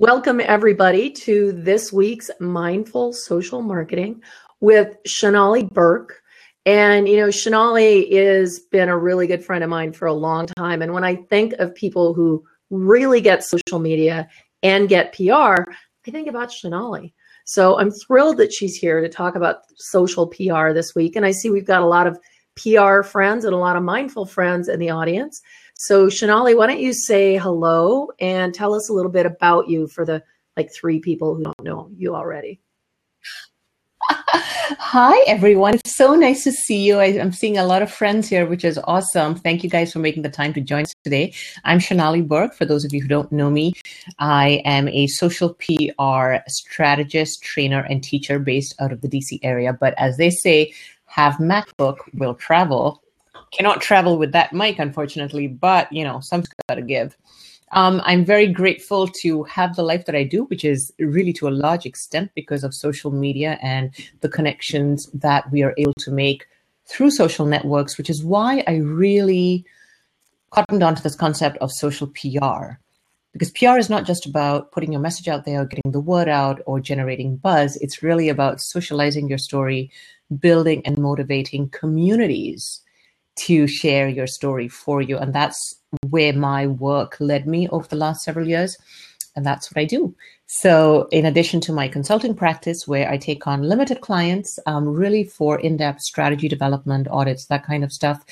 Welcome, everybody, to this week's Mindful Social Marketing with Shonali Burke. And, you know, Shonali has been a really good friend of mine for a long time. And when I think of people who really get social media and get PR, I think about Shonali. So I'm thrilled that she's here to talk about social PR this week. And I see we've got a lot of PR friends and a lot of mindful friends in the audience. So, Shonali, why don't you say hello and tell us a little bit about you for the like three people who don't know you already? Hi, everyone. It's so nice to see you. I, am seeing a lot of friends here, which is awesome. Thank you guys for making the time to join us today. I'm Shonali Burke. For those of you who don't know me, I am a social PR strategist, trainer, and teacher based out of the DC area. But as they say, have MacBook, will travel cannot travel with that mic, unfortunately, but you know, something's got to give. Um, I'm very grateful to have the life that I do, which is really to a large extent because of social media and the connections that we are able to make through social networks, which is why I really cottoned onto this concept of social PR. Because PR is not just about putting your message out there, getting the word out, or generating buzz. It's really about socializing your story, building and motivating communities to share your story for you. And that's where my work led me over the last several years. And that's what I do. So, in addition to my consulting practice, where I take on limited clients, um, really for in depth strategy development, audits, that kind of stuff,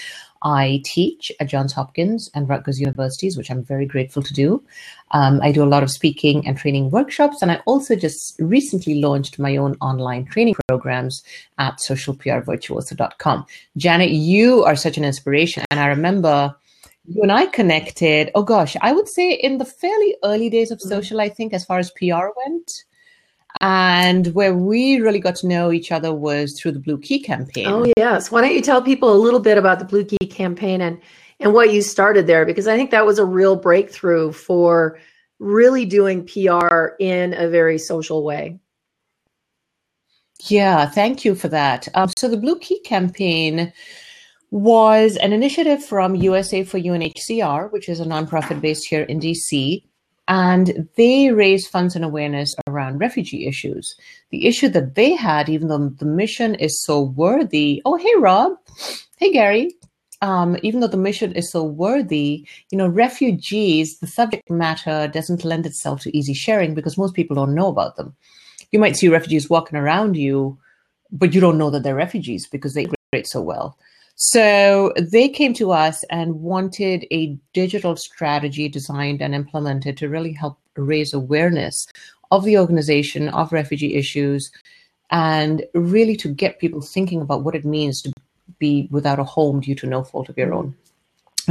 I teach at Johns Hopkins and Rutgers universities, which I'm very grateful to do. Um, I do a lot of speaking and training workshops, and I also just recently launched my own online training programs at socialprvirtuoso.com. Janet, you are such an inspiration, and I remember you and I connected. Oh gosh, I would say in the fairly early days of social, I think, as far as PR went. And where we really got to know each other was through the Blue Key campaign. Oh, yes. Why don't you tell people a little bit about the Blue Key campaign and, and what you started there? Because I think that was a real breakthrough for really doing PR in a very social way. Yeah, thank you for that. Um, so the Blue Key campaign was an initiative from USA for UNHCR, which is a nonprofit based here in DC and they raise funds and awareness around refugee issues. The issue that they had, even though the mission is so worthy. Oh, hey, Rob. Hey, Gary. Um, even though the mission is so worthy, you know, refugees, the subject matter doesn't lend itself to easy sharing because most people don't know about them. You might see refugees walking around you, but you don't know that they're refugees because they migrate so well. So they came to us and wanted a digital strategy designed and implemented to really help raise awareness of the organization, of refugee issues, and really to get people thinking about what it means to be without a home due to no fault of your own.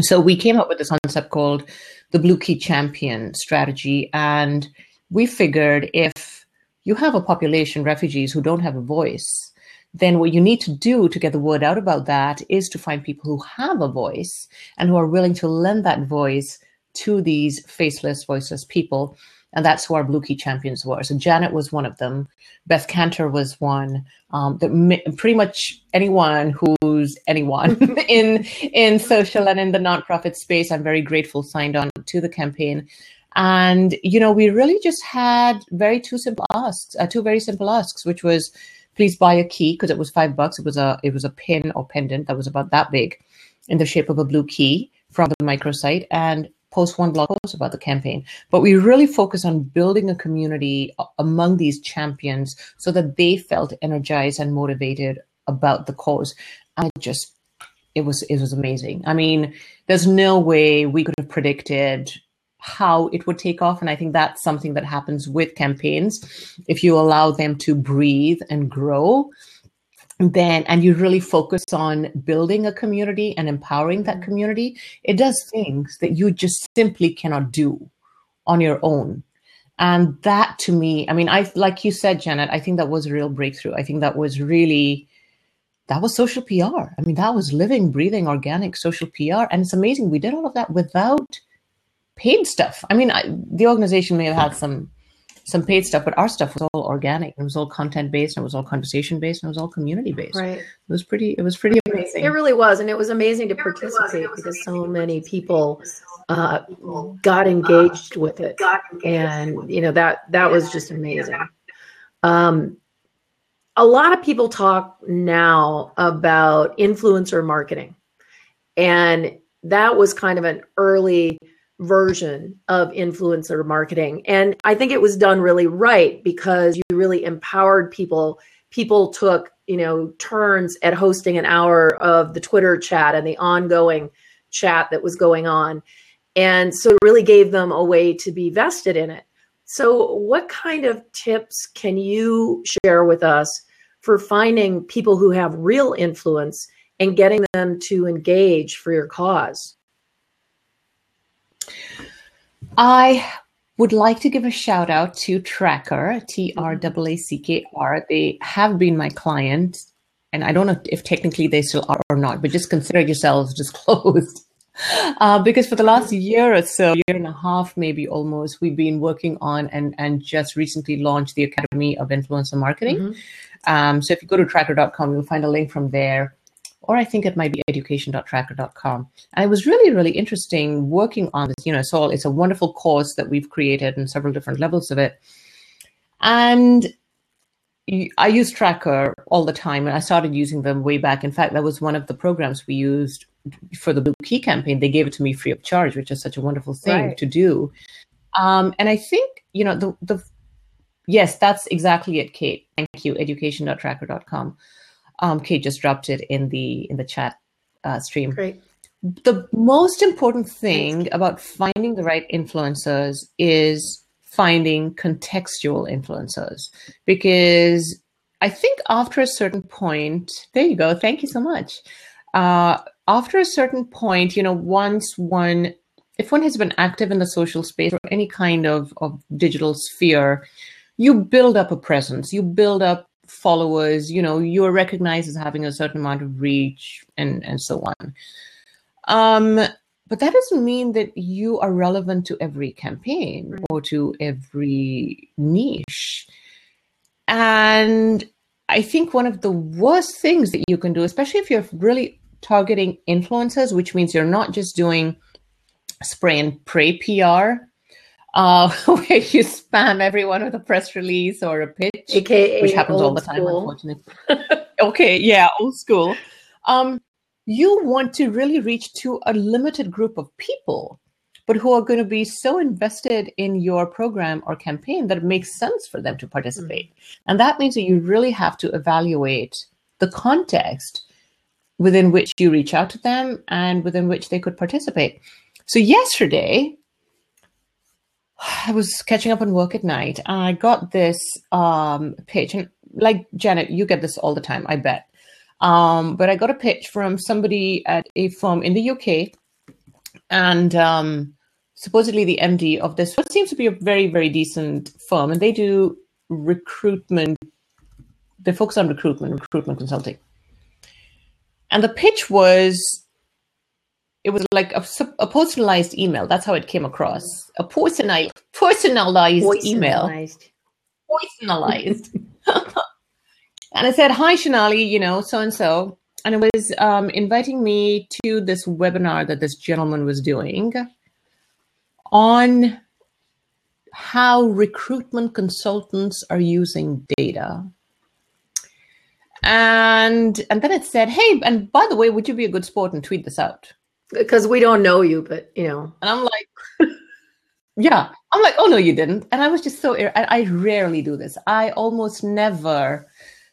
So we came up with this concept called the Blue Key Champion strategy. And we figured if you have a population, refugees, who don't have a voice, then what you need to do to get the word out about that is to find people who have a voice and who are willing to lend that voice to these faceless, voiceless people. And that's who our Blue Key champions were. So Janet was one of them. Beth Kanter was one. Um, pretty much anyone who's anyone in in social and in the nonprofit space, I'm very grateful signed on to the campaign. And you know, we really just had very two simple asks, uh, two very simple asks, which was please buy a key because it was five bucks. It was a it was a pin or pendant that was about that big, in the shape of a blue key from the microsite, and post one blog post about the campaign. But we really focus on building a community among these champions so that they felt energized and motivated about the cause. I just it was it was amazing. I mean, there's no way we could have predicted how it would take off. And I think that's something that happens with campaigns. If you allow them to breathe and grow, then and you really focus on building a community and empowering that mm-hmm. community, it does things that you just simply cannot do on your own. And that to me, I mean, I like you said, Janet, I think that was a real breakthrough. I think that was really that was social PR. I mean, that was living, breathing, organic social PR. And it's amazing. We did all of that without paid stuff. I mean, I, the organization may have had some some paid stuff, but our stuff was all organic. It was all content based, and it was all conversation based, and it was all community based. Right. It was pretty. It was pretty amazing. It really was, and it was amazing to participate because so many people uh, got engaged with it, and you know that that was just amazing. Um, a lot of people talk now about influencer marketing, and that was kind of an early version of influencer marketing. And I think it was done really right because you really empowered people. People took, you know, turns at hosting an hour of the Twitter chat and the ongoing chat that was going on. And so it really gave them a way to be vested in it. So, what kind of tips can you share with us for finding people who have real influence and getting them to engage for your cause? I would like to give a shout out to Traackr, T R A A C K R. They have been my client, and I don't know if technically they still are or not, but just consider yourselves disclosed. Uh, because for the last year or so, year and a half, maybe almost, we've been working on and, and just recently launched the Academy of Influencer Marketing. Mm-hmm. Um, so if you go to traackr.com, you'll find a link from there or I think it might be education.traackr.com. And it was really, really interesting working on this. You know, so it's a wonderful course that we've created and several different levels of it. And I use Traackr all the time, and I started using them way back. In fact, that was one of the programs we used for the Blue Key campaign. They gave it to me free of charge, which is such a wonderful thing right. to do. Um, and I think you know the the yes, that's exactly it, Kate. Thank you, education.traackr.com. Um, Kate just dropped it in the in the chat uh, stream. Great. The most important thing about finding the right influencers is finding contextual influencers because I think after a certain point, there you go. Thank you so much. Uh, after a certain point, you know, once one, if one has been active in the social space or any kind of, of digital sphere, you build up a presence, you build up followers, you know, you're recognized as having a certain amount of reach and, and so on. Um, but that doesn't mean that you are relevant to every campaign right. or to every niche. And I think one of the worst things that you can do, especially if you're really targeting influencers, which means you're not just doing spray and pray PR, uh, where you spam everyone with a press release or a pitch, AKA which happens all the time, school. unfortunately. okay, yeah, old school. Um, you want to really reach to a limited group of people, but who are going to be so invested in your program or campaign that it makes sense for them to participate. Mm-hmm. And that means that you really have to evaluate the context within which you reach out to them and within which they could participate. So, yesterday, I was catching up on work at night and I got this um, pitch. And like Janet, you get this all the time, I bet. Um, but I got a pitch from somebody at a firm in the UK. And um, supposedly the MD of this, what seems to be a very, very decent firm. And they do recruitment, they focus on recruitment, recruitment consulting. And the pitch was it was like a, a, personalized email. That's how it came across. A personalized, personalized, email. Personalized. and I said, "Hi, Shonali. You know, so and so." And it was um, inviting me to this webinar that this gentleman was doing on how recruitment consultants are using data. And and then it said, "Hey, and by the way, would you be a good sport and tweet this out?" Because we don't know you, but you know. And I'm like, yeah, I'm like, oh no, you didn't. And I was just so. I, I rarely do this. I almost never,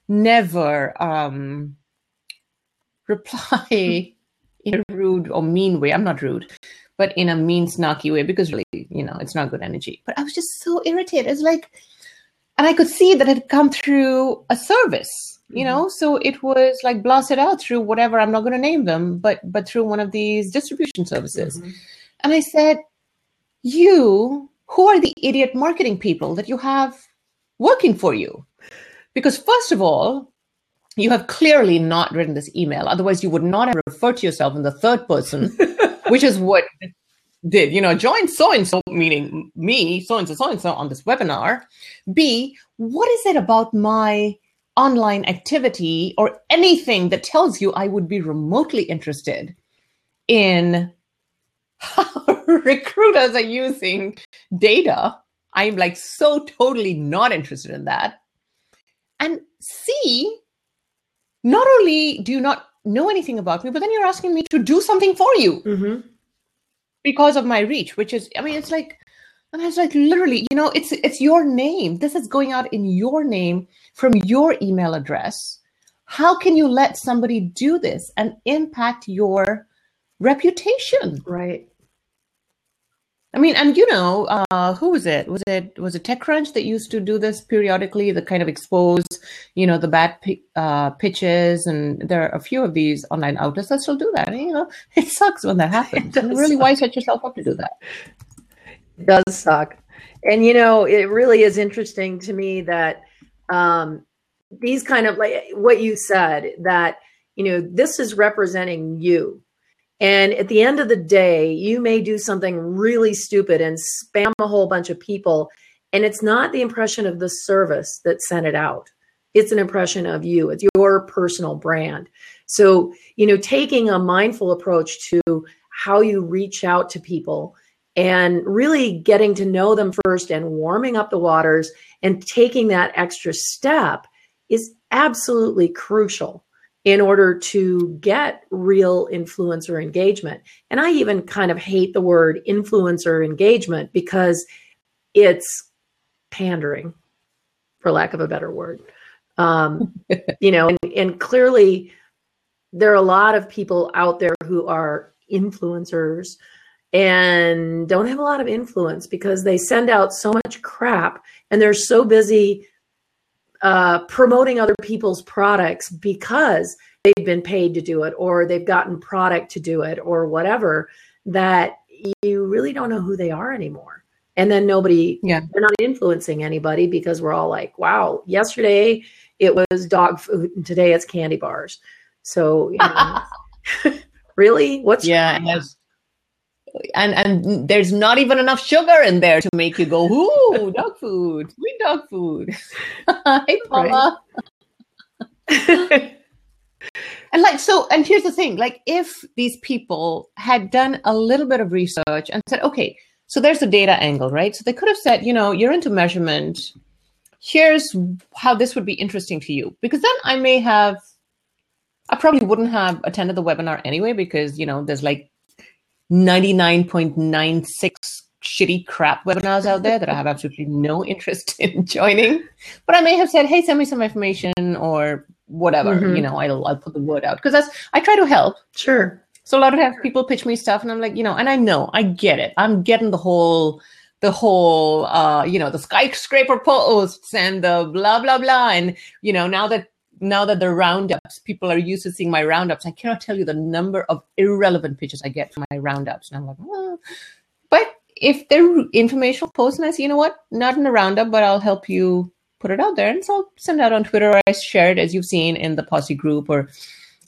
never um reply in a rude or mean way. I'm not rude, but in a mean, snarky way because really, you know, it's not good energy. But I was just so irritated. It's like, and I could see that it had come through a service you know mm-hmm. so it was like blasted out through whatever i'm not going to name them but but through one of these distribution services mm-hmm. and i said you who are the idiot marketing people that you have working for you because first of all you have clearly not written this email otherwise you would not have referred to yourself in the third person which is what did you know join so and so meaning me so and so so and so on this webinar b what is it about my online activity or anything that tells you I would be remotely interested in how recruiters are using data. I'm like so totally not interested in that. And C, not only do you not know anything about me, but then you're asking me to do something for you Mm-hmm. because of my reach, which is, I mean, it's like, and I was like literally, you know, it's it's your name. This is going out in your name from your email address. How can you let somebody do this and impact your reputation? Right. I mean, and you know, uh, who was it? Was it was it TechCrunch that used to do this periodically? The kind of expose, you know, the bad uh, pitches, and there are a few of these online outlets that still do that. And, you know, it sucks when that happens. It And does really, why set yourself up to do that? It does suck. And you know, it really is interesting to me that um, these kind of like what you said that you know this is representing you. And at the end of the day, you may do something really stupid and spam a whole bunch of people. And it's not the impression of the service that sent it out. It's an impression of you. It's your personal brand. So, you know, taking a mindful approach to how you reach out to people and really getting to know them first and warming up the waters and taking that extra step is absolutely crucial in order to get real influencer engagement. And I even kind of hate the word influencer engagement because it's pandering, for lack of a better word. Um, you know, and, and clearly there are a lot of people out there who are influencers and don't have a lot of influence because they send out so much crap and they're so busy uh, promoting other people's products because they've been paid to do it or they've gotten product to do it or whatever that you really don't know who they are anymore. And then nobody Yeah. they're not influencing anybody because we're all like wow yesterday it was dog food and today it's candy bars. So you know, really? What's Yeah, and and and there's not even enough sugar in there to make you go, ooh, dog food, sweet dog food. hey, Paula. And like so, and here's the thing: like, if these people had done a little bit of research and said, okay, so there's the data angle, right? So they could have said, you know, you're into measurement. Here's how this would be interesting to you, because then I may have, I probably wouldn't have attended the webinar anyway, because you know, there's like 99.96 shitty crap webinars out there that I have absolutely no interest in joining. But I may have said, hey, send me some information or whatever, Mhm. you know, I'll, I'll put the word out because that's, I try to help. sure So a lot of times people pitch me stuff and I'm like, you know, and I know, I get it. I'm getting the whole, the whole, uh, you know, the skyscraper posts and the blah, blah, blah. And, you know, now that, now that the roundups, people are used to seeing my roundups. I cannot tell you the number of irrelevant pictures I get from my roundups. And I'm like, well, but if they're informational posts and I say, you know what, not in a roundup, but I'll help you put it out there. And so I'll send out on Twitter or I share it as you've seen in the Posse group or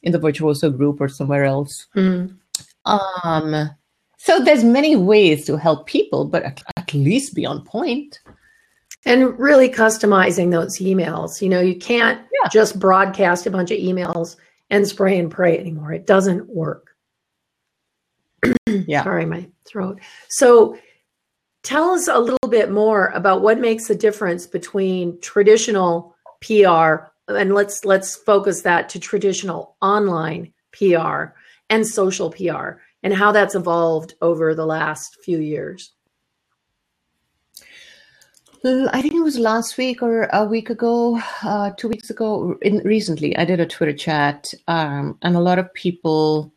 in the Virtuoso group or somewhere else. Mm. Um, so there's many ways to help people, but at, at least be on point. And really customizing those emails. You know you can't Yeah. just broadcast a bunch of emails and spray and pray anymore. It doesn't work. Yeah. sorry my throat. So tell us a little bit more about what makes the difference between traditional pr and let's let's focus that to traditional online pr and social pr and how that's evolved over the last few years I think it was last week or a week ago, uh, two weeks ago, in, recently, I did a Twitter chat, um, and a lot of people,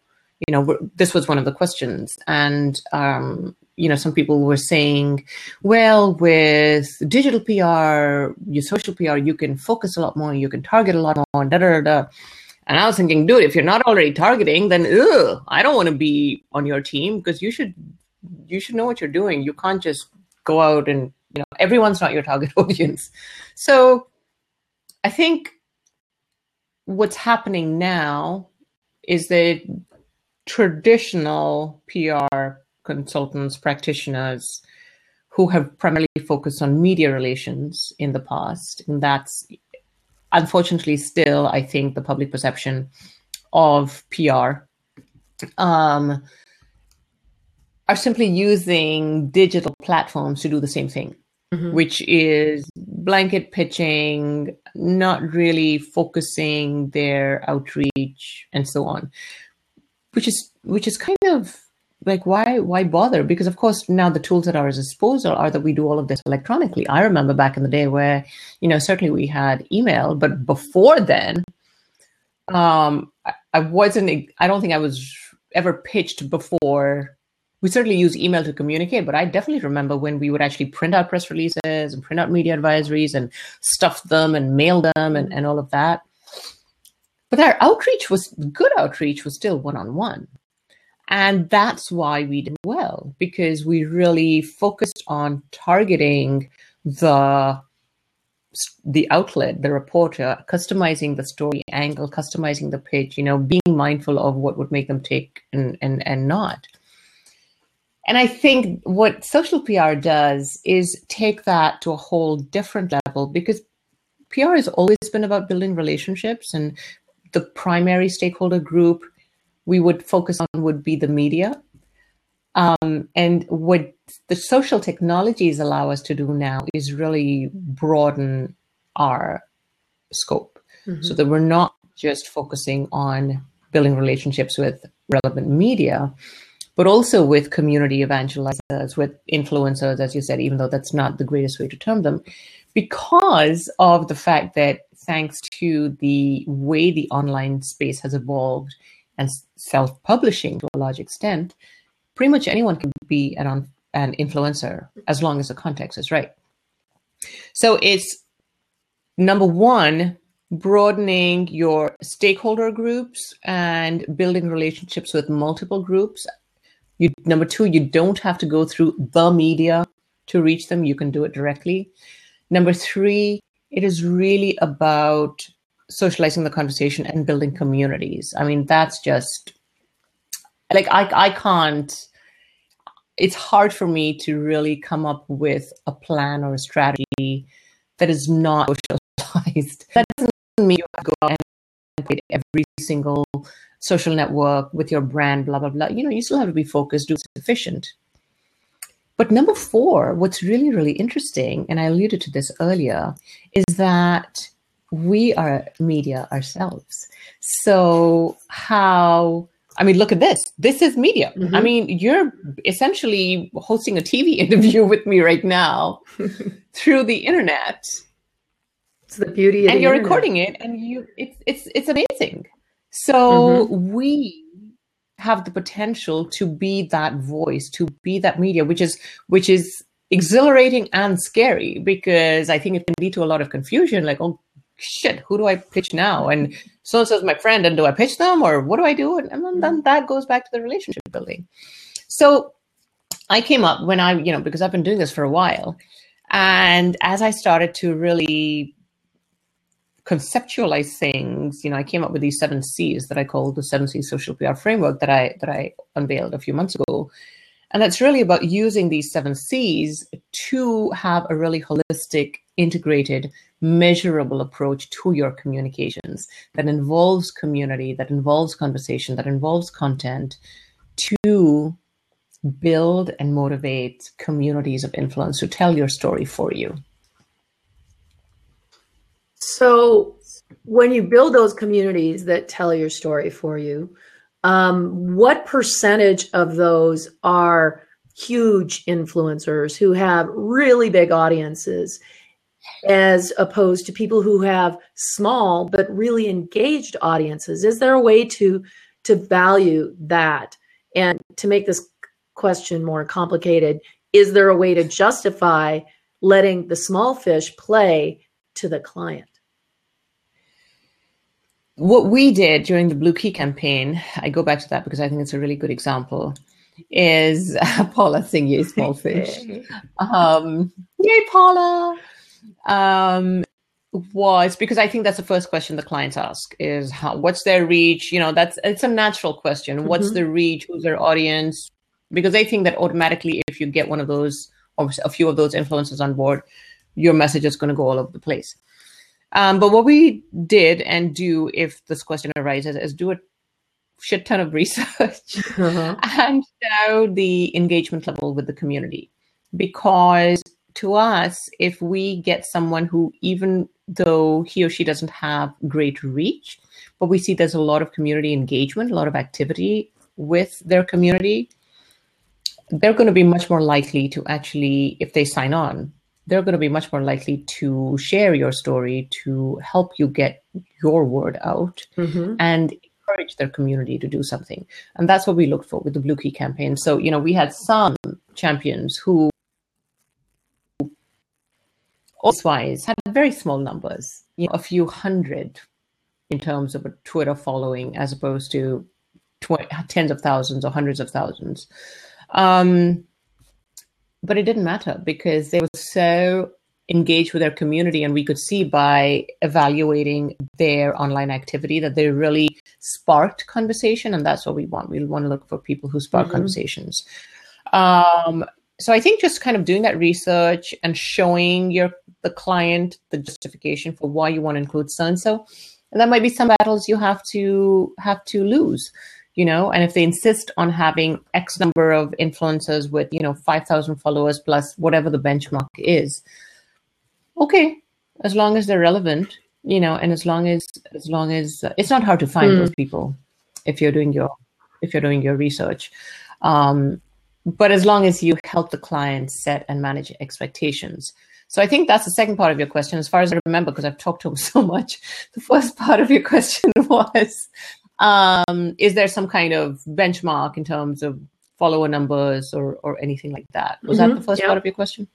you know, were, this was one of the questions, and um, you know, some people were saying, well, with digital PR, your social PR, you can focus a lot more, you can target a lot more, da da da. And I was thinking, dude, if you're not already targeting, then I don't want to be on your team because you should you should know what you're doing. You can't just go out and you know everyone's not your target audience. So I think what's happening now is that traditional PR consultants, practitioners who have primarily focused on media relations in the past, and that's unfortunately still I think the public perception of PR um, are simply using digital platforms to do the same thing, mm-hmm. which is blanket pitching, not really focusing their outreach and so on, which is which is kind of like why why bother because of course now the tools at our disposal are that we do all of this electronically i remember back in the day where you know certainly we had email but before then um I, I wasn't i don't think i was ever pitched before we certainly use email to communicate, but I definitely remember when we would actually print out press releases and print out media advisories and stuff them and mail them and, and all of that. But our outreach was good outreach was still one on one. And that's why we did well, because we really focused on targeting the the outlet, the reporter, customizing the story angle, customizing the pitch, you know, being mindful of what would make them take and and, and not. And I think what social PR does is take that to a whole different level because PR has always been about building relationships and the primary stakeholder group we would focus on would be the media. Um, and what the social technologies allow us to do now is really broaden our scope mm-hmm. so that we're not just focusing on building relationships with relevant media, but also with community evangelizers, with influencers, as you said, even though that's not the greatest way to term them, because of the fact that thanks to the way the online space has evolved and self publishing to a large extent, pretty much anyone can be an, an influencer as long as the context is right. So it's number one, broadening your stakeholder groups and building relationships with multiple groups you number two, you don't have to go through the media to reach them. You can do it directly. Number three, it is really about socializing the conversation and building communities. I mean, that's just like I I can't it's hard for me to really come up with a plan or a strategy that is not socialized. That doesn't mean you have to go out and create every single social network with your brand, blah, blah, blah. You know, you still have to be focused, do sufficient. But number four, what's really, really interesting, and I alluded to this earlier, is that we are media ourselves. So, how, I mean, look at this. This is media. Mm-hmm. I mean, you're essentially hosting a TV interview with me right now through the internet. It's the beauty and you're internet. recording it and you it's it's it's amazing so mm-hmm. we have the potential to be that voice, to be that media, which is which is exhilarating and scary because I think it can lead to a lot of confusion. Like, oh shit, who do I pitch now? And so says my friend, and do I pitch them or what do I do? And, and then that goes back to the relationship building. So I came up when I, you know, because I've been doing this for a while. And as I started to really conceptualize things, you know, I came up with these seven C's that I call the seven C social PR framework that I that I unveiled a few months ago. And that's really about using these seven C's to have a really holistic, integrated, measurable approach to your communications that involves community, that involves conversation, that involves content to build and motivate communities of influence to tell your story for you. So, when you build those communities that tell your story for you, um, what percentage of those are huge influencers who have really big audiences as opposed to people who have small but really engaged audiences? Is there a way to to value that? And to make this question more complicated is there a way to justify letting the small fish play to the client? What we did during the Blue Key campaign, I go back to that because I think it's a really good example, is uh, Paula sing Yay Small Fish. um, yay, Paula! Um, was because I think that's the first question the clients ask is how, what's their reach? You know, that's it's a natural question. Mm-hmm. What's the reach? Who's their audience? Because they think that automatically, if you get one of those or a few of those influencers on board, your message is going to go all over the place. Um, but what we did and do, if this question arises, is do a shit ton of research uh-huh. and know the engagement level with the community. Because to us, if we get someone who, even though he or she doesn't have great reach, but we see there's a lot of community engagement, a lot of activity with their community, they're going to be much more likely to actually, if they sign on, they're going to be much more likely to share your story to help you get your word out mm-hmm. and encourage their community to do something. And that's what we looked for with the Blue Key campaign. So, you know, we had some champions who wise had very small numbers, you know, a few hundred in terms of a Twitter following as opposed to tw- tens of thousands or hundreds of thousands. Um, but it didn't matter because they were so engaged with their community and we could see by evaluating their online activity that they really sparked conversation and that's what we want. We want to look for people who spark mm-hmm. conversations. Um, so i think just kind of doing that research and showing your the client the justification for why you want to include so and so and that might be some battles you have to have to lose you know and if they insist on having x number of influencers with you know 5000 followers plus whatever the benchmark is okay as long as they're relevant you know and as long as as long as uh, it's not hard to find mm. those people if you're doing your if you're doing your research. Um, but as long as you help the client set and manage expectations. So i think that's the second part of your question. As far as i remember because i've talked to him so much the first part of your question was um, is there some kind of benchmark in terms of follower numbers or or anything like that? Was mm-hmm. that the first yep. part of your question?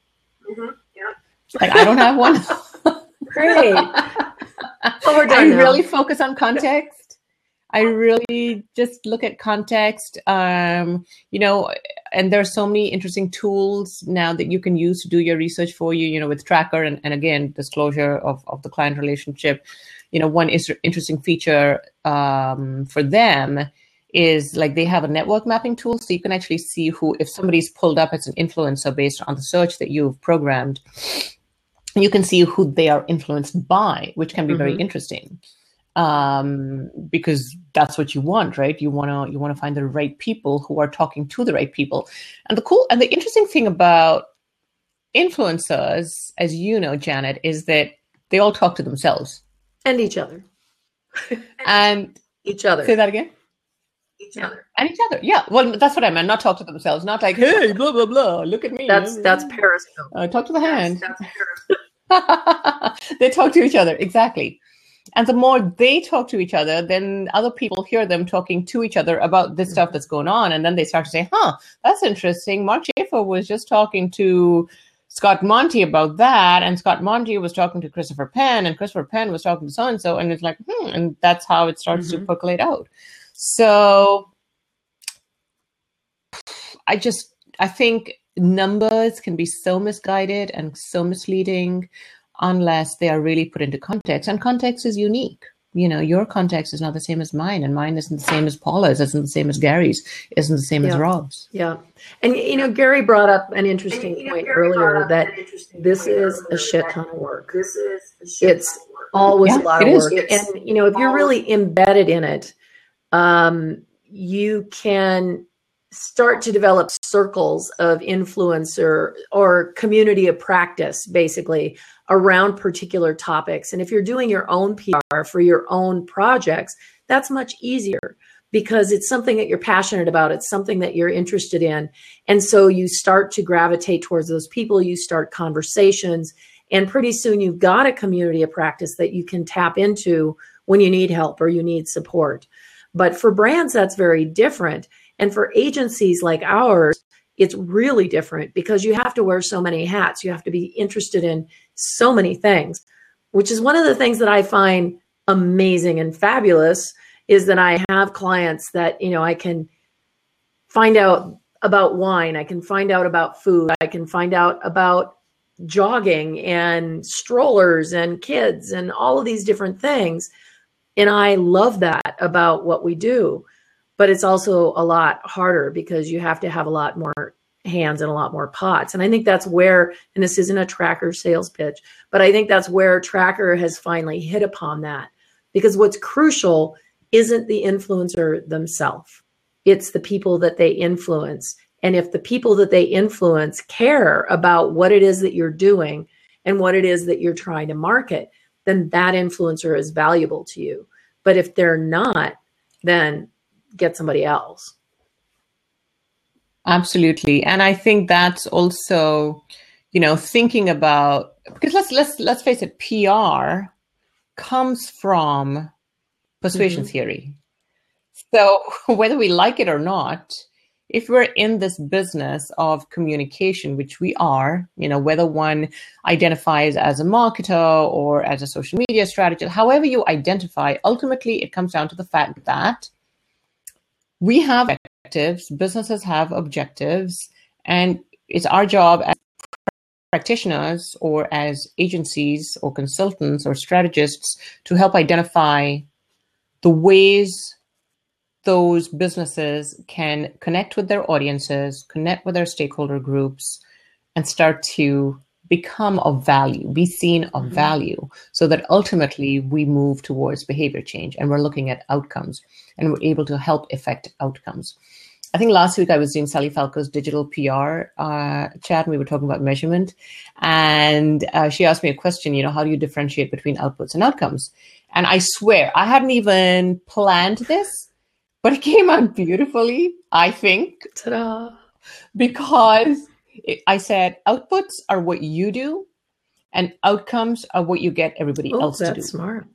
Mm-hmm. Yeah. Like I don't have one. Great. well, I now. really focus on context. I really just look at context. Um, you know, and there are so many interesting tools now that you can use to do your research for you. You know, with Traackr and, and again disclosure of of the client relationship you know, one is interesting feature um, for them is like they have a network mapping tool, so you can actually see who, if somebody's pulled up as an influencer based on the search that you've programmed, you can see who they are influenced by, which can be mm-hmm. very interesting um, because that's what you want, right? You want to you want to find the right people who are talking to the right people. And the cool and the interesting thing about influencers, as you know, Janet, is that they all talk to themselves. And each other. And each other. say that again? Each yeah. other. And each other yeah. Well that's what i meant not talk to themselves not like hey blah blah blah look at me. That's that's periscope. Uh, talk to the hand. they talk to each other exactly and the more they talk to each other then other people hear them talking to each other about this stuff that's going on. And then they start to say huh that's interesting. Mark schaefer was just talking to Scott Monty about that, and Scott Monty was talking to Christopher Penn, and Christopher Penn was talking to so and so, and it's like, hmm, and that's how it starts mm-hmm. to percolate out. So I just I think numbers can be so misguided and so misleading unless they are really put into context, and context is unique you know, your context is not the same as mine, and mine isn't the same as Paula's, isn't the same as Gary's, isn't the same yeah. as Rob's. Yeah. And, you know, Gary brought up an interesting and, point earlier that this is a shit ton of work. This is it's always yeah, a lot of work. And, you know, if you're really embedded in it, um, you can start to develop circles of influencer or community of practice, basically, around particular topics. And if you're doing your own PR for your own projects, that's much easier because it's something that you're passionate about. It's something that you're interested in. And so you start to gravitate towards those people, you start conversations, and pretty soon you've got a community of practice that you can tap into when you need help or you need support. But for brands, that's very different. And for agencies like ours, it's really different because you have to wear so many hats. You have to be interested in so many things, which is one of the things that I find amazing and fabulous is that I have clients that, you know, I can find out about wine, I can find out about food, I can find out about jogging and strollers and kids and all of these different things. And I love that about what we do. But it's also a lot harder because you have to have a lot more hands and a lot more pots. And I think that's where, and this isn't a Traackr sales pitch, but I think that's where Traackr has finally hit upon that. Because what's crucial isn't the influencer themselves, it's the people that they influence. And if the people that they influence care about what it is that you're doing and what it is that you're trying to market, then that influencer is valuable to you. But if they're not, then get somebody else. Absolutely. And I think that's also, you know, thinking about because let's let's let's face it, PR comes from persuasion mm-hmm. theory. So whether we like it or not, if we're in this business of communication, which we are, you know, whether one identifies as a marketer or as a social media strategist, however you identify, ultimately it comes down to the fact that we have objectives, businesses have objectives, and it's our job as practitioners or as agencies or consultants or strategists to help identify the ways those businesses can connect with their audiences, connect with their stakeholder groups, and start to become of value, be seen of mm-hmm. value, so that ultimately we move towards behavior change and we're looking at outcomes and we're able to help affect outcomes. I think last week I was doing Sally Falkow's digital PR uh, chat, and we were talking about measurement. And uh, she asked me a question, you know, how do you differentiate between outputs and outcomes? And I swear, I hadn't even planned this, but it came out beautifully, I think. Ta-da. Because I said outputs are what you do, and outcomes are what you get everybody else to do. That's smart.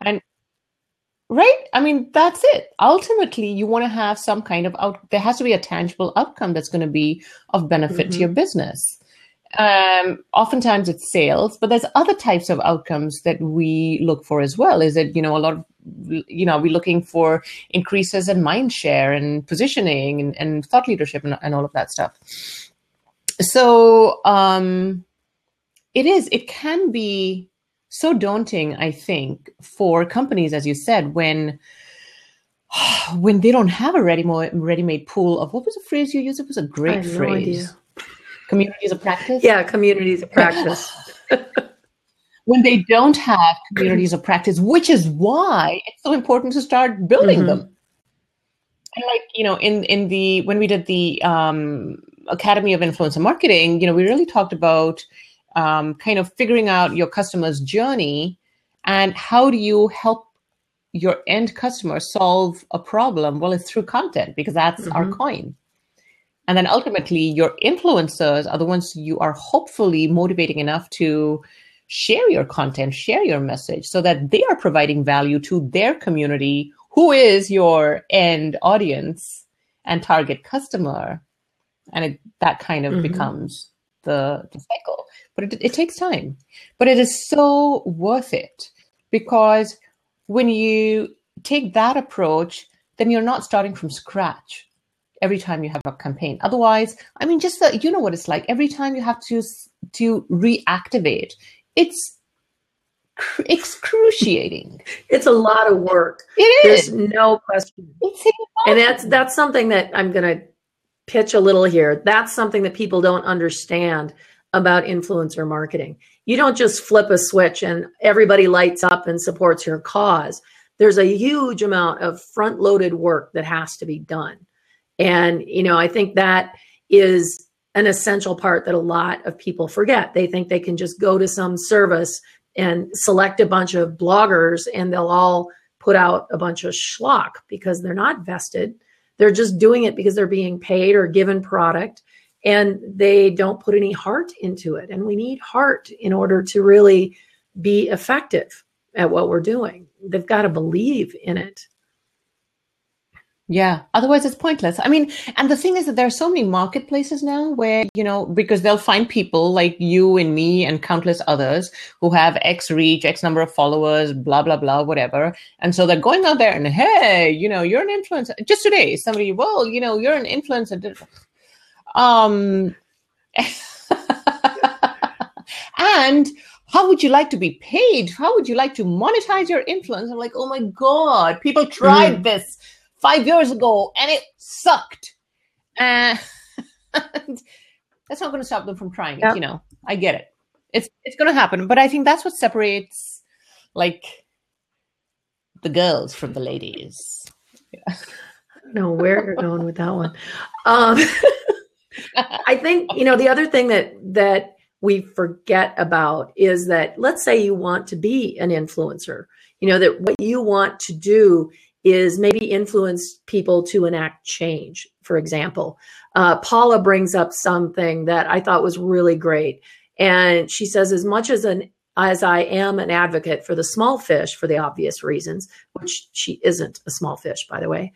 And right, I mean that's it. Ultimately, you want to have some kind of out. There has to be a tangible outcome that's going to be of benefit mm-hmm. to your business um, oftentimes it's sales, but there's other types of outcomes that we look for as well. Is it, you know, a lot of, you know, we're looking for increases in mind share and positioning and, and thought leadership and, and all of that stuff. So um, it is, it can be so daunting, I think, for companies, as you said, when when they don't have a ready ready-made pool of what was the phrase you used? It was a great phrase. No communities of practice? Yeah, communities of practice. when they don't have communities of practice, which is why it's so important to start building mm-hmm. them. And like, you know, in in the when we did the um, Academy of Influencer Marketing, you know, we really talked about um, kind of figuring out your customer's journey and how do you help your end customer solve a problem? Well, it's through content because that's mm-hmm. our coin. And then ultimately, your influencers are the ones you are hopefully motivating enough to share your content, share your message so that they are providing value to their community, who is your end audience and target customer. And it, that kind of mm-hmm. becomes the, the cycle. But it, it takes time. But it is so worth it because when you take that approach, then you're not starting from scratch every time you have a campaign. Otherwise, I mean, just the, you know what it's like. Every time you have to to reactivate, it's cr- excruciating. It's a lot of work. It is. There's no question. and that's that's something that I'm going to pitch a little here. That's something that people don't understand about influencer marketing. You don't just flip a switch and everybody lights up and supports your cause. There's a huge amount of front loaded work that has to be done. And, you know, I think that is an essential part that a lot of people forget. They think they can just go to some service and select a bunch of bloggers and they'll all put out a bunch of schlock because they're not vested. They're just doing it because they're being paid or given product and they don't put any heart into it. And we need heart in order to really be effective at what we're doing. They've got to believe in it. Yeah. Otherwise, it's pointless. I mean, and the thing is that there are so many marketplaces now where, you know, because they'll find people like you and me and countless others who have X reach, X number of followers, blah, blah, blah, whatever. And so they're going out there and, hey, you know, you're an influencer. Just today, somebody, well, you know, you're an influencer. Um, and how would you like to be paid? How would you like to monetize your influence? I'm like, oh my God, people tried mm. this five years ago and it sucked. Uh, that's not going to stop them from trying it. You know, I get it. It's it's going to happen, but I think that's what separates like the girls from the ladies. Yeah. I don't know where you're going with that one. Um, I think you know the other thing that that we forget about is that let's say you want to be an influencer. You know that what you want to do is maybe influence people to enact change. For example, uh, Paula brings up something that I thought was really great, and she says, as much as an as I am an advocate for the small fish for the obvious reasons, which she isn't a small fish, by the way,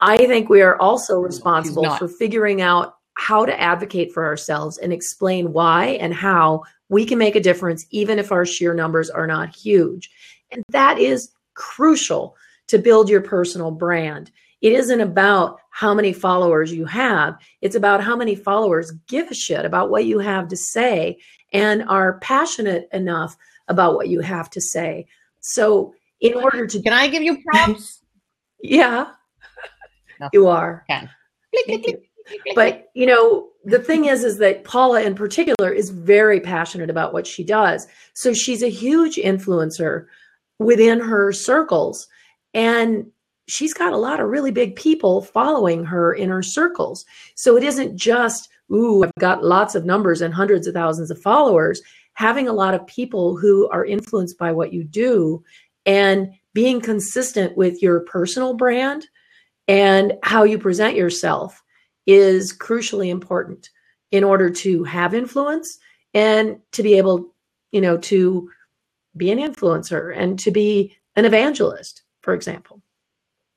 I think we are also responsible for figuring out how to advocate for ourselves and explain why and how we can make a difference, even if our sheer numbers are not huge. And that is crucial to build your personal brand. It isn't about how many followers you have, it's about how many followers give a shit about what you have to say and are passionate enough about what you have to say. So, in order to. Can I give you props? yeah, no. you are. Can. But you know the thing is is that paula in particular is very passionate about what she does so she's a huge influencer within her circles and she's got a lot of really big people following her in her circles. So it isn't just ooh, I've got lots of numbers and hundreds of thousands of followers, having a lot of people who are influenced by what you do and being consistent with your personal brand and how you present yourself is crucially important in order to have influence and to be able, you know, to be an influencer and to be an evangelist, for example.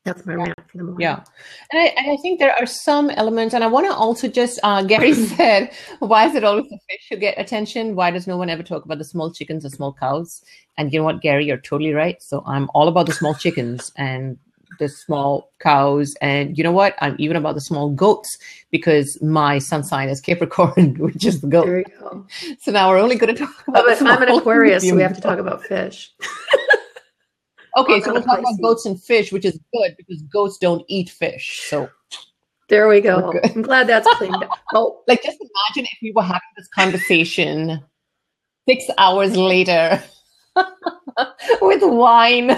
That's my rant for the moment. Yeah. And I, and I think there are some elements, and I want to also just, uh, Gary said, why is it always the fish who get attention? Why does no one ever talk about the small chickens or small cows? And you know what, Gary, you're totally right. So I'm all about the small chickens and the small cows. And you know what? I'm even about the small goats because my sun sign is Capricorn, which is the goat. There you go. So now we're only going to talk about. Oh, but I'm an Aquarius, so we have to talk about fish. Okay, so we'll talk about goats and fish, which is good because goats don't eat fish. So there we go. I'm glad that's cleaned up. Oh, like just imagine if we were having this conversation six hours later with wine.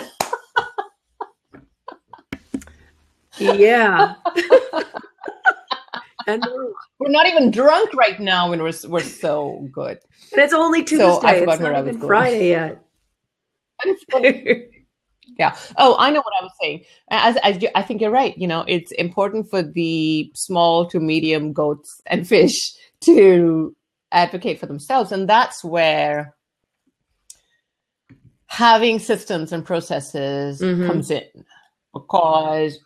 yeah. and we're, we're, not even drunk right now, and we're we're so good. And it's only Tuesday. So I forgot it's where I was going. Friday yet. Yeah. Oh, I know what I was saying. As, as I think you're right. You know, it's important for the small to medium goats and fish to advocate for themselves, and that's where having systems and processes mm-hmm. comes in because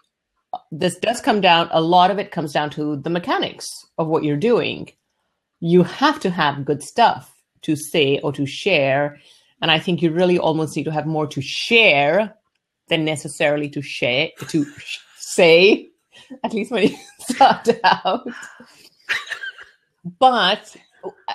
this does come down a lot of it comes down to the mechanics of what you're doing you have to have good stuff to say or to share and i think you really almost need to have more to share than necessarily to share to say at least when you start out. But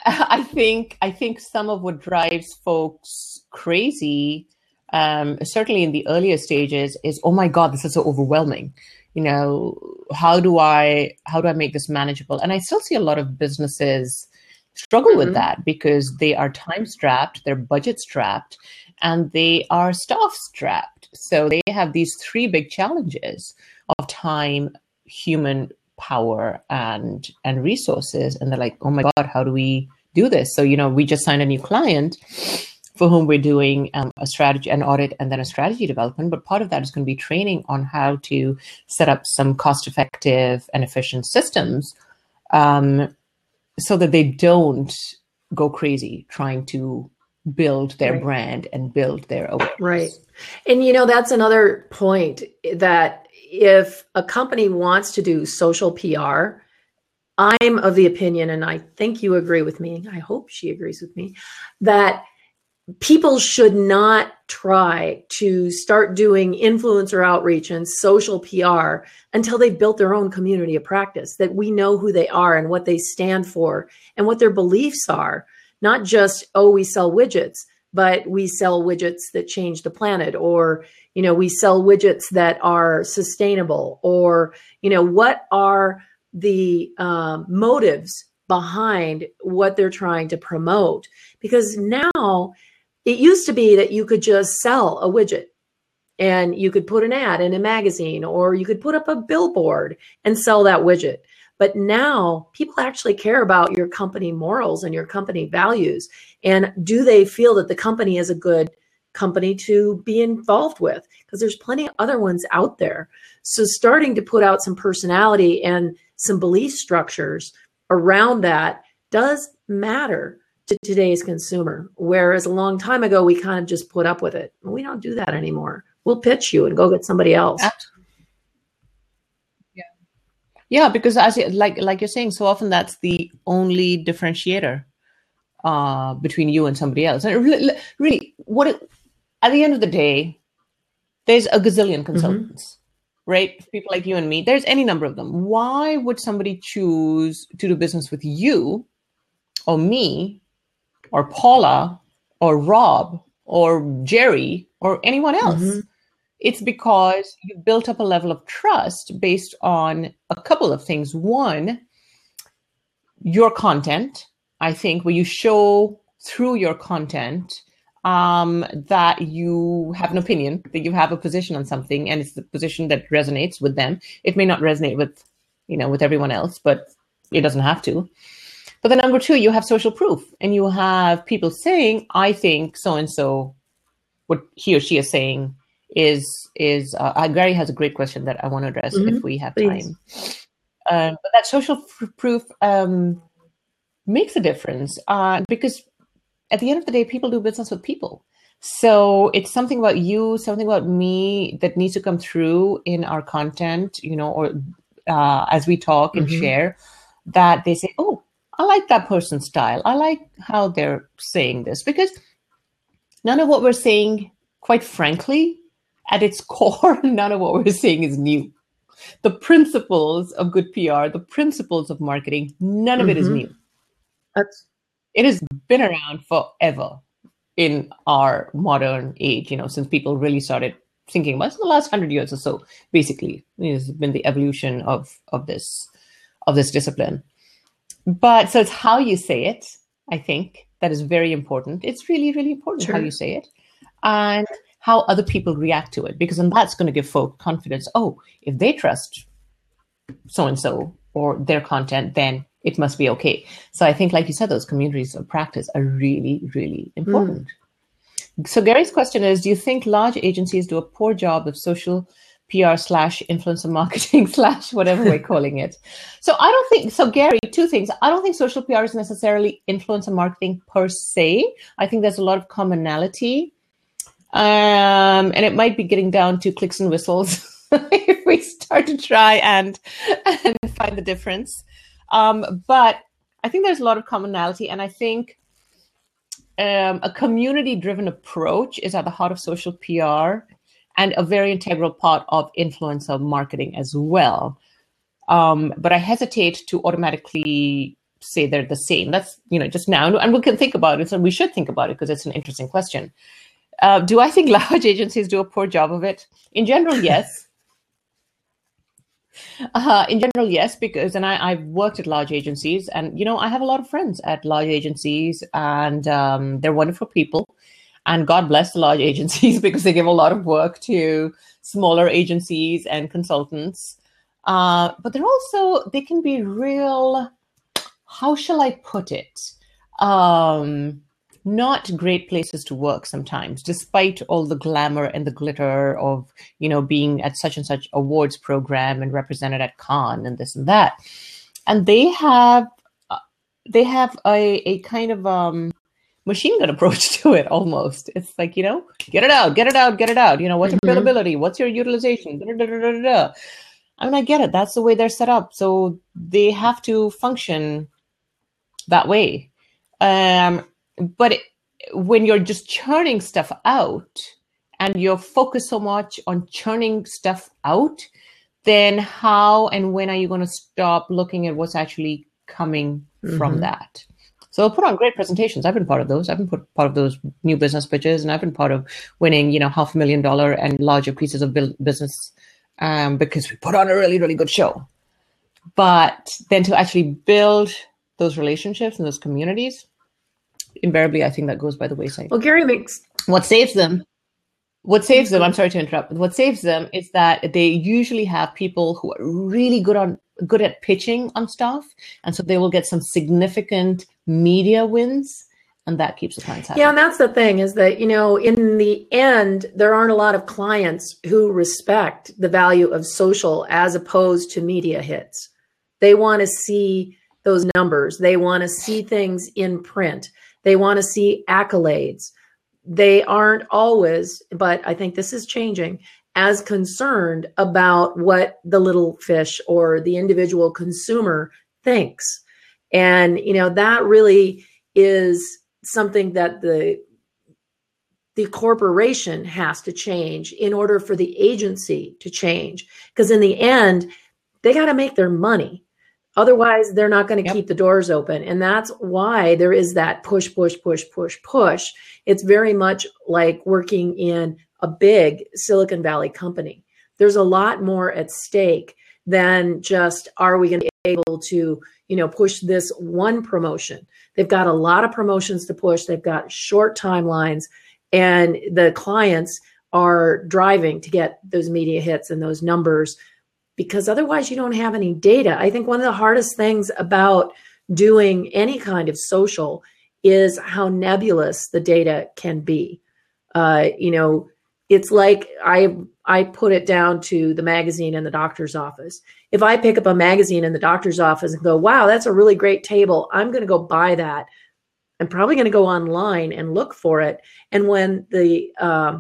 i think i think some of what drives folks crazy um, certainly in the earlier stages is oh my god this is so overwhelming. You know how do i how do i make this manageable? And i still see a lot of businesses struggle mm-hmm. with that because they are time strapped they're budget strapped and they are staff strapped. So they have these three big challenges of time, human power, and and resources. And they're like, oh my God, how do we do this? So, you know, we just signed a new client for whom we're doing um, a strategy, an audit, and then a strategy development. But part of that is going to be training on how to set up some cost effective and efficient systems um, so that they don't go crazy trying to build their right. brand and build their awareness. Right. And you know, that's another point that if a company wants to do social PR, I'm of the opinion, and I think you agree with me, I hope she agrees with me, that people should not try to start doing influencer outreach and social PR until they've built their own community of practice, that we know who they are and what they stand for and what their beliefs are not just oh we sell widgets but we sell widgets that change the planet or you know we sell widgets that are sustainable or you know what are the um, motives behind what they're trying to promote. Because now it used to be that you could just sell a widget and you could put an ad in a magazine or you could put up a billboard and sell that widget. But now people actually care about your company morals and your company values. And do they feel that the company is a good company to be involved with? Because there's plenty of other ones out there. So starting to put out some personality and some belief structures around that does matter to today's consumer. Whereas a long time ago, we kind of just put up with it. We don't do that anymore. We'll pitch you and go get somebody else. Yeah. Yeah, because as like like you're saying, so often that's the only differentiator uh, between you and somebody else. And really, really what it, at the end of the day, there's a gazillion mm-hmm. consultants. Mm-hmm right? People like you and me, there's any number of them. Why would somebody choose to do business with you or me or Paula or Rob or Jerry or anyone else? Mm-hmm. It's because you've built up a level of trust based on a couple of things. One, your content, I think, where you show through your content um, that you have an opinion, that you have a position on something, and it's the position that resonates with them. It may not resonate with, you know, with everyone else, but it doesn't have to. But then number two, you have social proof, and you have people saying, "I think so and so, what he or she is saying is is." Uh, uh Gary has a great question that I want to address mm-hmm. if we have Please. time. Um, but that social proof um, makes a difference uh, because at the end of the day, people do business with people. So it's something about you, something about me that needs to come through in our content, you know, or uh, as we talk and mm-hmm. share, that they say, oh, I like that person's style. I like how they're saying this because none of what we're saying, quite frankly, at its core, none of what we're saying is new. The principles of good PR, the principles of marketing, none of mm-hmm. it is mm-hmm. new. That's it has been around forever in our modern age, you know, since people really started thinking about it, in the last hundred years or so, basically, has been the evolution of of this of this discipline. But so it's how you say it, I think, that is very important. It's really, really important sure. how you say it. And how other people react to it, because then that's going to give folk confidence. Oh, if they trust so and so or their content, then it must be okay. So I think, like you said, those communities of practice are really, really important. Mm. So Gary's question is: Do you think large agencies do a poor job of social PR slash influencer marketing slash whatever we're calling it? So I don't think so. Gary, two things. I don't think social PR is necessarily influencer marketing per se. I think there's a lot of commonality, um, and it might be getting down to clicks and whistles. if we start to try and and find the difference. Um, but I think there's a lot of commonality, and I think um, a community driven approach is at the heart of social PR and a very integral part of influencer marketing as well. Um, but I hesitate to automatically say they're the same. That's you know just now, and we can think about it, and we should think about it because it's an interesting question. Uh, do I think large agencies do a poor job of it? In general, yes. Uh, in general, yes, because and I, I've worked at large agencies, and you know I have a lot of friends at large agencies, and um, they're wonderful people. And God bless the large agencies because they give a lot of work to smaller agencies and consultants. Uh, but they're also they can be real. How shall I put it? Um, not great places to work sometimes, despite all the glamour and the glitter of, you know, being at such and such awards program and represented at Cannes and this and that. And they have uh, they have a, a kind of um, machine gun approach to it almost. It's like, you know, get it out, get it out, get it out. You know, what's mm-hmm. your billability? What's your utilization? Da, da, da, I mean, I get it. That's the way they're set up. So they have to function that way. Um, but it, when you're just churning stuff out and you're focused so much on churning stuff out, then how and when are you going to stop looking at what's actually coming mm-hmm. from that? So put on great presentations. I've been part of those. I've been put, part of those new business pitches, and I've been part of winning, you know, half a million dollar and larger pieces of business um, because we put on a really, really good show. but then to actually build those relationships and those communities, invariably, I think that goes by the wayside. Well, Gary makes what saves them. What saves them, I'm sorry to interrupt, what saves them is that they usually have people who are really good on good at pitching on stuff. And so they will get some significant media wins and that keeps the clients happy. Yeah, and that's the thing is that, you know, in the end, there aren't a lot of clients who respect the value of social as opposed to media hits. They want to see those numbers, they want to see things in print, they want to see accolades. They aren't always, but I think this is changing, as concerned about what the little fish or the individual consumer thinks. And, you know, that really is something that the the corporation has to change in order for the agency to change because in the end they got to make their money otherwise they're not going to yep. keep the doors open. And that's why there is that push push push push push. It's very much like working in a big silicon valley company. There's a lot more at stake than just are we going to be able to you know push this one promotion? They've got a lot of promotions to push. They've got short timelines, and the clients are driving to get those media hits and those numbers because otherwise you don't have any data. I think one of the hardest things about doing any kind of social is how nebulous the data can be. Uh, you know, it's like I I put it down to the magazine in the doctor's office. If I pick up a magazine in the doctor's office and go, "Wow, that's a really great table. I'm going to go buy that." I'm probably going to go online and look for it. And when the uh,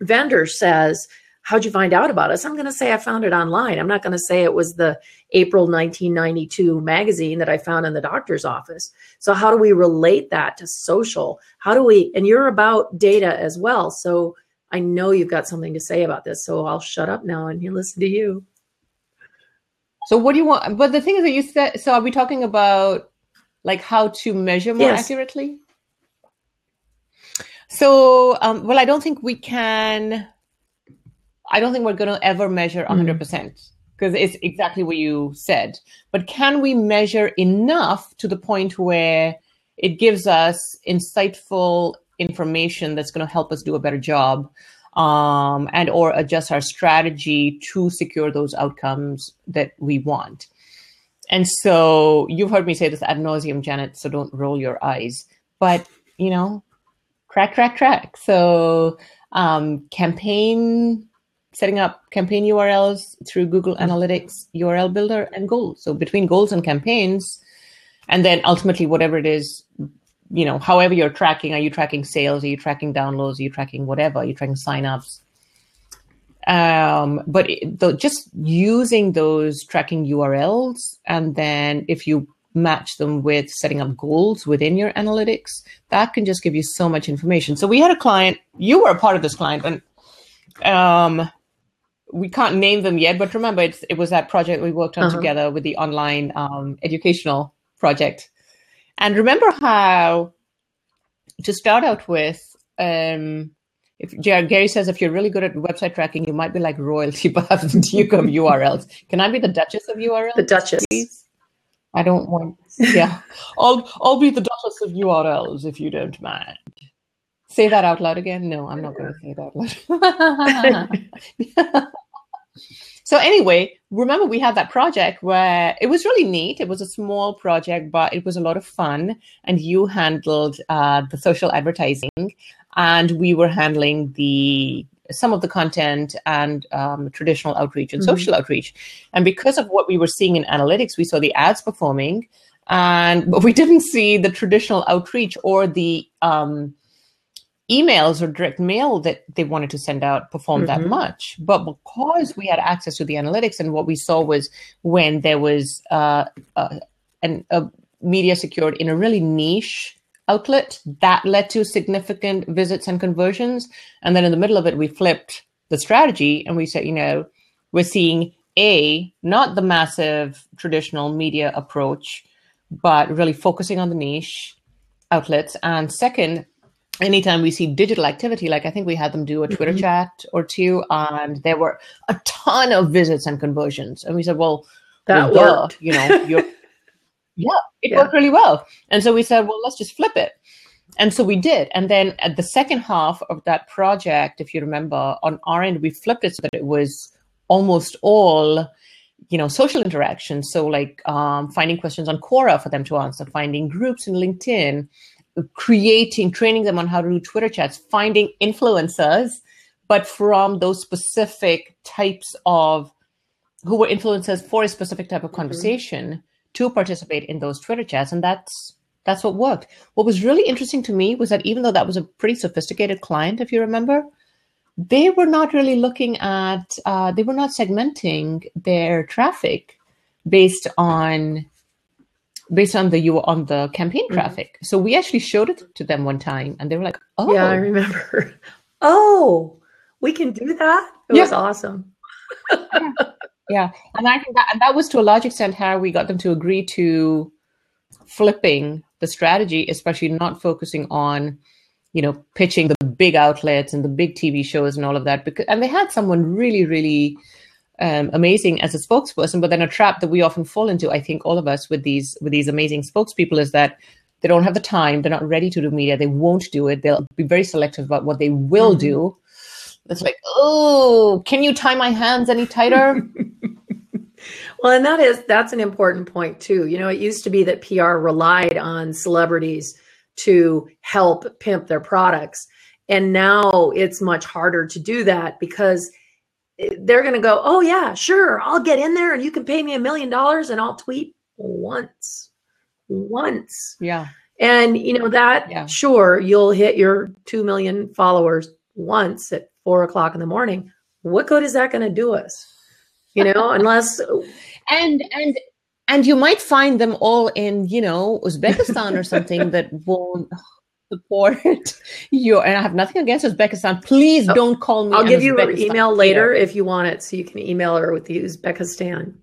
vendor says, "How'd you find out about us?" I'm going to say I found it online. I'm not going to say it was the April 1992 magazine that I found in the doctor's office. So how do we relate that to social? How do we? And you're about data as well, so I know you've got something to say about this, so I'll shut up now and he listen to you. So what do you want? But the thing is that you said. So are we talking about like how to measure more yes. accurately? So um, well, I don't think we can. I don't think we're going to ever measure 100 percent because it's exactly what you said. But can we measure enough to the point where it gives us insightful information that's going to help us do a better job um, and or adjust our strategy to secure those outcomes that we want? And so you've heard me say this ad nauseum janet so don't roll your eyes. But you know crack crack crack. So um, campaign setting up campaign urls through google analytics url builder and goals so between goals and campaigns and then ultimately whatever it is you know, however you're tracking, are you tracking sales? Are you tracking downloads? Are you tracking whatever? Are you tracking signups? Um, but it, the, just using those tracking URLs, and then if you match them with setting up goals within your analytics, that can just give you so much information. So we had a client, you were a part of this client, and um, we can't name them yet, but remember, it was that project we worked on uh-huh. together with the online um, educational project and remember how to start out with, um, if Gary says if you're really good at website tracking, you might be like royalty, but have the Duke of URLs. Can I be the Duchess of URLs? The Duchess. Please? I don't want. Yeah, I'll I'll be the Duchess of URLs if you don't mind. Say that out loud again. No, I'm not going to say that out loud. So anyway, remember we had that project where it was really neat. It was a small project, but it was a lot of fun. And you handled uh, the social advertising, and we were handling the some of the content and um, traditional outreach and mm-hmm. social outreach. And because of what we were seeing in analytics, we saw the ads performing, and but we didn't see the traditional outreach or the um, emails or direct mail that they wanted to send out performed mm-hmm. that much. But because we had access to the analytics and what we saw was when there was uh, uh, an, a media secured in a really niche outlet, that led to significant visits and conversions. And then in the middle of it, we flipped the strategy and we said, you know, we're seeing a not the massive traditional media approach, but really focusing on the niche outlets. And second, anytime we see digital activity, like I think we had them do a Twitter mm-hmm. chat or two, and there were a ton of visits and conversions. And we said, well, That well, worked. duh, you know, you're, yeah, it Yeah. worked really well. And so we said, well, let's just flip it. And so we did. And then at the second half of that project, if you remember, on our end, we flipped it so that it was almost all, you know, social interactions. So like um, finding questions on Quora for them to answer, finding groups in LinkedIn, creating, training them on how to do Twitter chats, finding influencers, but from those specific types of who were influencers for a specific type of conversation to participate in those Twitter chats, and that's that's what worked. What was really interesting to me was that even though that was a pretty sophisticated client, if you remember, they were not really looking at uh, they were not segmenting their traffic based on based on the you were on the campaign Mhm. traffic. So we actually showed it to them one time, and they were like, "Oh, Yeah, I remember. Oh, we can do that. It Yeah. was awesome. Yeah, and I think that and that was to a large extent how we got them to agree to flipping the strategy, especially not focusing on, you know, pitching the big outlets and the big TV shows and all of that. Because and they had someone really, really um, amazing as a spokesperson. But then a trap that we often fall into, I think, all of us with these with these amazing spokespeople is that they don't have the time, they're not ready to do media, they won't do it. They'll be very selective about what they will Mhm. do. It's like, oh, can you tie my hands any tighter? Well, and that is that's an important point too. You know, it used to be that PR relied on celebrities to help pimp their products. And now it's much harder to do that because they're going to go, "Oh yeah, sure, I'll get in there and you can pay me a million dollars and I'll tweet once." Once. yeah. And you know that Yeah. sure you'll hit your two million followers once at four o'clock in the morning. What good is that going to do us? You know, unless and and and you might find them all in you know uzbekistan or something that won't support you. And i have nothing against uzbekistan. Please Oh, don't call me I'll give you her Uzbekistan email later if you want it, so you can email her with the Uzbekistan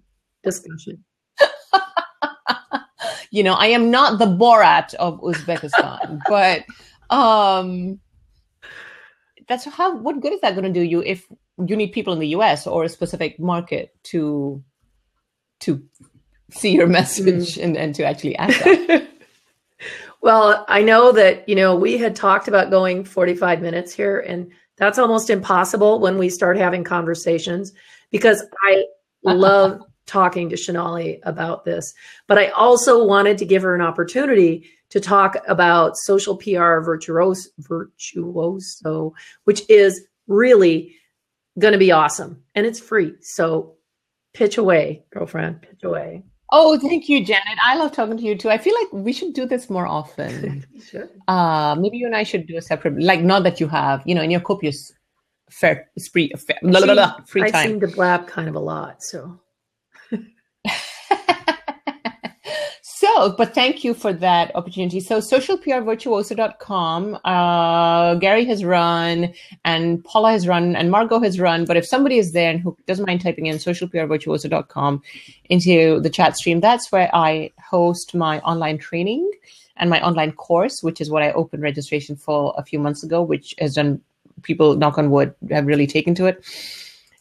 discussion. you know i am not the borat of uzbekistan but um that's how what good is that going to do you if you need people in the us or a specific market to to see your message and, and to actually act well, I know that you know we had talked about going 45 minutes here, and that's almost impossible when we start having conversations because I love talking to Shonali about this, but I also wanted to give her an opportunity to talk about social PR virtuoso, virtuoso which is really going to be awesome and it's free. So pitch away, girlfriend, pitch away. Oh, thank you, Janet. I love talking to you too. I feel like we should do this more often. Sure. uh, maybe you and I should do a separate, like, not that you have, you know, in your copious fair, spree, fair, blah, blah, blah, free I time. seem to blab kind of a lot, so so, but thank you for that opportunity. So, socialprvirtuoso.com, uh, Gary has run and Paula has run and Margot has run. But if somebody is there and who doesn't mind typing in socialprvirtuoso.com into the chat stream, that's where I host my online training and my online course, which is what I opened registration for a few months ago, which has done people, knock on wood, have really taken to it.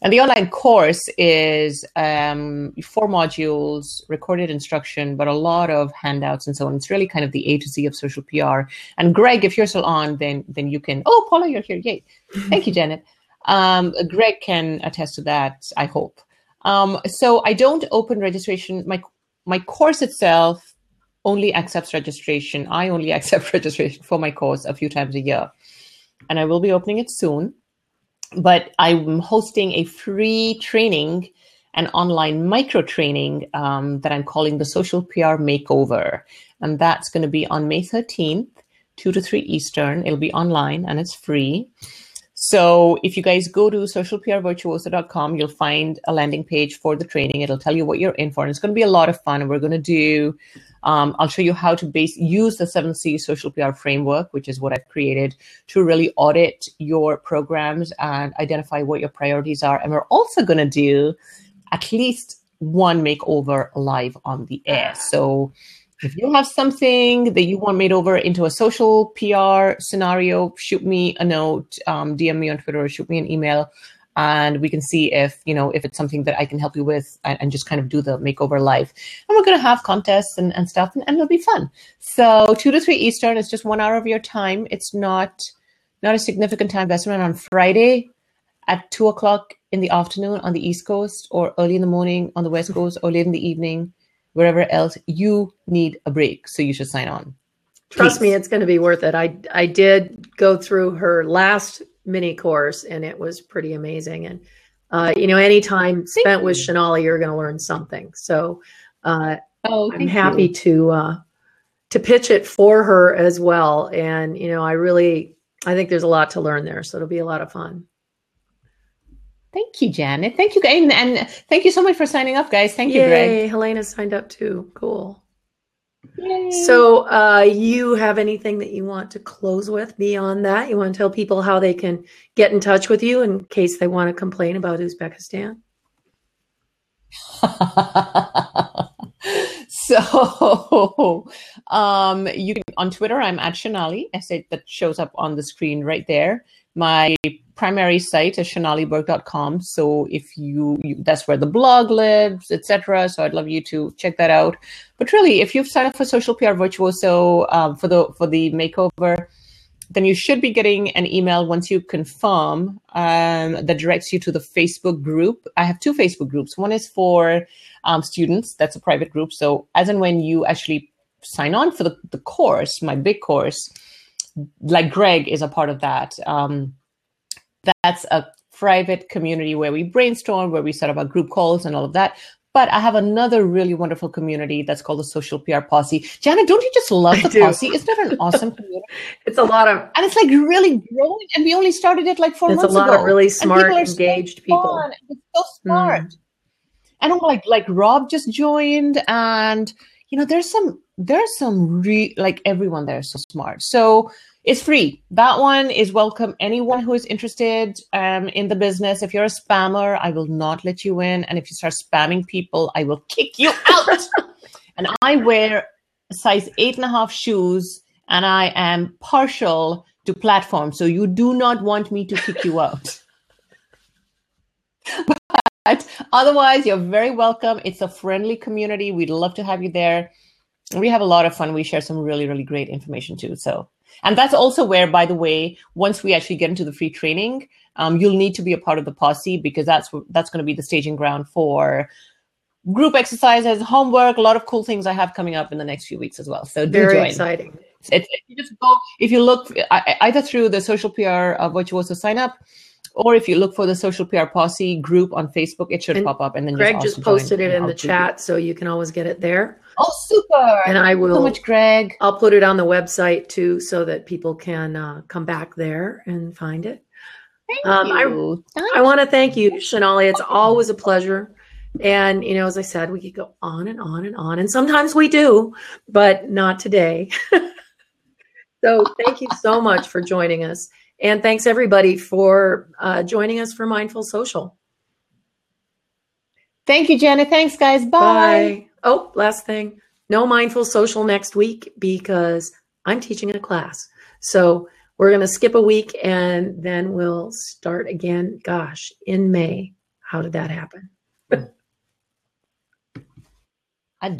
And the online course is um, four modules, recorded instruction, but a lot of handouts and so on. It's really kind of the A to of social PR. And Greg, if you're still on, then then you can. Oh, Paula, you're here! Yay! Thank you, Janet. Um, Greg can attest to that. I hope. Um, so I don't open registration. My my course itself only accepts registration. I only accept registration for my course a few times a year, and I will be opening it soon but I'm hosting a free training, an online micro training um, that I'm calling the Social PR Makeover. And that's going to be on May 13th, 2 to 3 Eastern. It'll be online and it's free. So if you guys go to socialprvirtuoso.com, you'll find a landing page for the training. It'll tell you what you're in for. And it's going to be a lot of fun. And we're going to do um, I'll show you how to base use the seven C social PR framework, which is what I've created to really audit your programs and identify what your priorities are. And we're also going to do at least one makeover live on the air. So if you have something that you want made over into a social PR scenario, shoot me a note, um, DM me on Twitter, or shoot me an email. and we can see if you know if it's something that I can help you with and, and just kind of do the makeover live. And we're going to have contests and, and stuff, and, and, it'll be fun. So two to three Eastern, it's just one hour of your time. It's not not a significant time investment on Friday at two o'clock in the afternoon on the East Coast, or early in the morning on the West Coast, or late in the evening, wherever else. You need a break, so you should sign on. Trust Please. me, it's going to be worth it. I I did go through her last mini course, and it was pretty amazing. And uh, you know, any time spent with Shonali, you're going to learn something. So uh, oh, I'm happy you. to uh, to pitch it for her as well. And you know, I really I think there's a lot to learn there, so it'll be a lot of fun. Thank you, Janet. Thank you, and, and thank you so much for signing up, guys. Thank Yay, you, Greg. Helena signed up too. Cool. Yay. So, uh, you have anything that you want to close with beyond that? You want to tell people how they can get in touch with you in case they want to complain about Uzbekistan? so, um, you can on Twitter. I'm at Shonali. I say that shows up on the screen right there. My primary site is shonaliburke.com. So if you, you that's where the blog lives, etc. So I'd love you to check that out. But really, if you've signed up for Social PR Virtuoso um, for the for the makeover, then you should be getting an email once you confirm um, that directs you to the Facebook group. I have two Facebook groups. One is for um, students. That's a private group. So as and when you actually sign on for the, the course, my big course, like Greg is a part of that. Um, that's a private community where we brainstorm, where we set up our group calls and all of that. But I have another really wonderful community that's called the Social PR Posse. Janet, don't you just love the posse? Isn't that an awesome community? it's a lot of, and it's like really growing. And we only started it like four months ago. It's a lot ago. of really smart, people engaged so people. It's so smart. Mm. And I'm like, like Rob just joined, and you know, there's some, there's some re like everyone there is so smart. So it's free. That one is welcome. Anyone who is interested um, in the business. If you're a spammer, I will not let you in. And if you start spamming people, I will kick you out. and I wear size eight and a half shoes, and I am partial to platforms. So you do not want me to kick you out. but otherwise, you're very welcome. It's a friendly community. We'd love to have you there. We have a lot of fun. We share some really, really great information too. So and that's also where, by the way, once we actually get into the free training, um, you'll need to be a part of the posse because that's that's going to be the staging ground for group exercises, homework, a lot of cool things I have coming up in the next few weeks as well. So very join. exciting. It's, if you just go, if you look either through the social PR uh, Virtuoso sign up, or if you look for the social PR posse group on Facebook, it should and pop up. And then Greg just, just posted it in the chat, so you can always get it there. Oh, super! And I will. so much, Greg. I'll put it on the website too, so that people can uh, come back there and find it. Thank um, you. I, I want to thank you, Shonali. It's always a pleasure. And you know, as I said, we could go on and on and on, and sometimes we do, but not today. so, thank you so much for joining us, and thanks everybody for uh, joining us for Mindful Social. Thank you, Jenna. Thanks, guys. Bye. Bye. Oh, last thing. No mindful social next week because I'm teaching a class. So we're going to skip a week and then we'll start again. Gosh, in May. How did that happen? I do.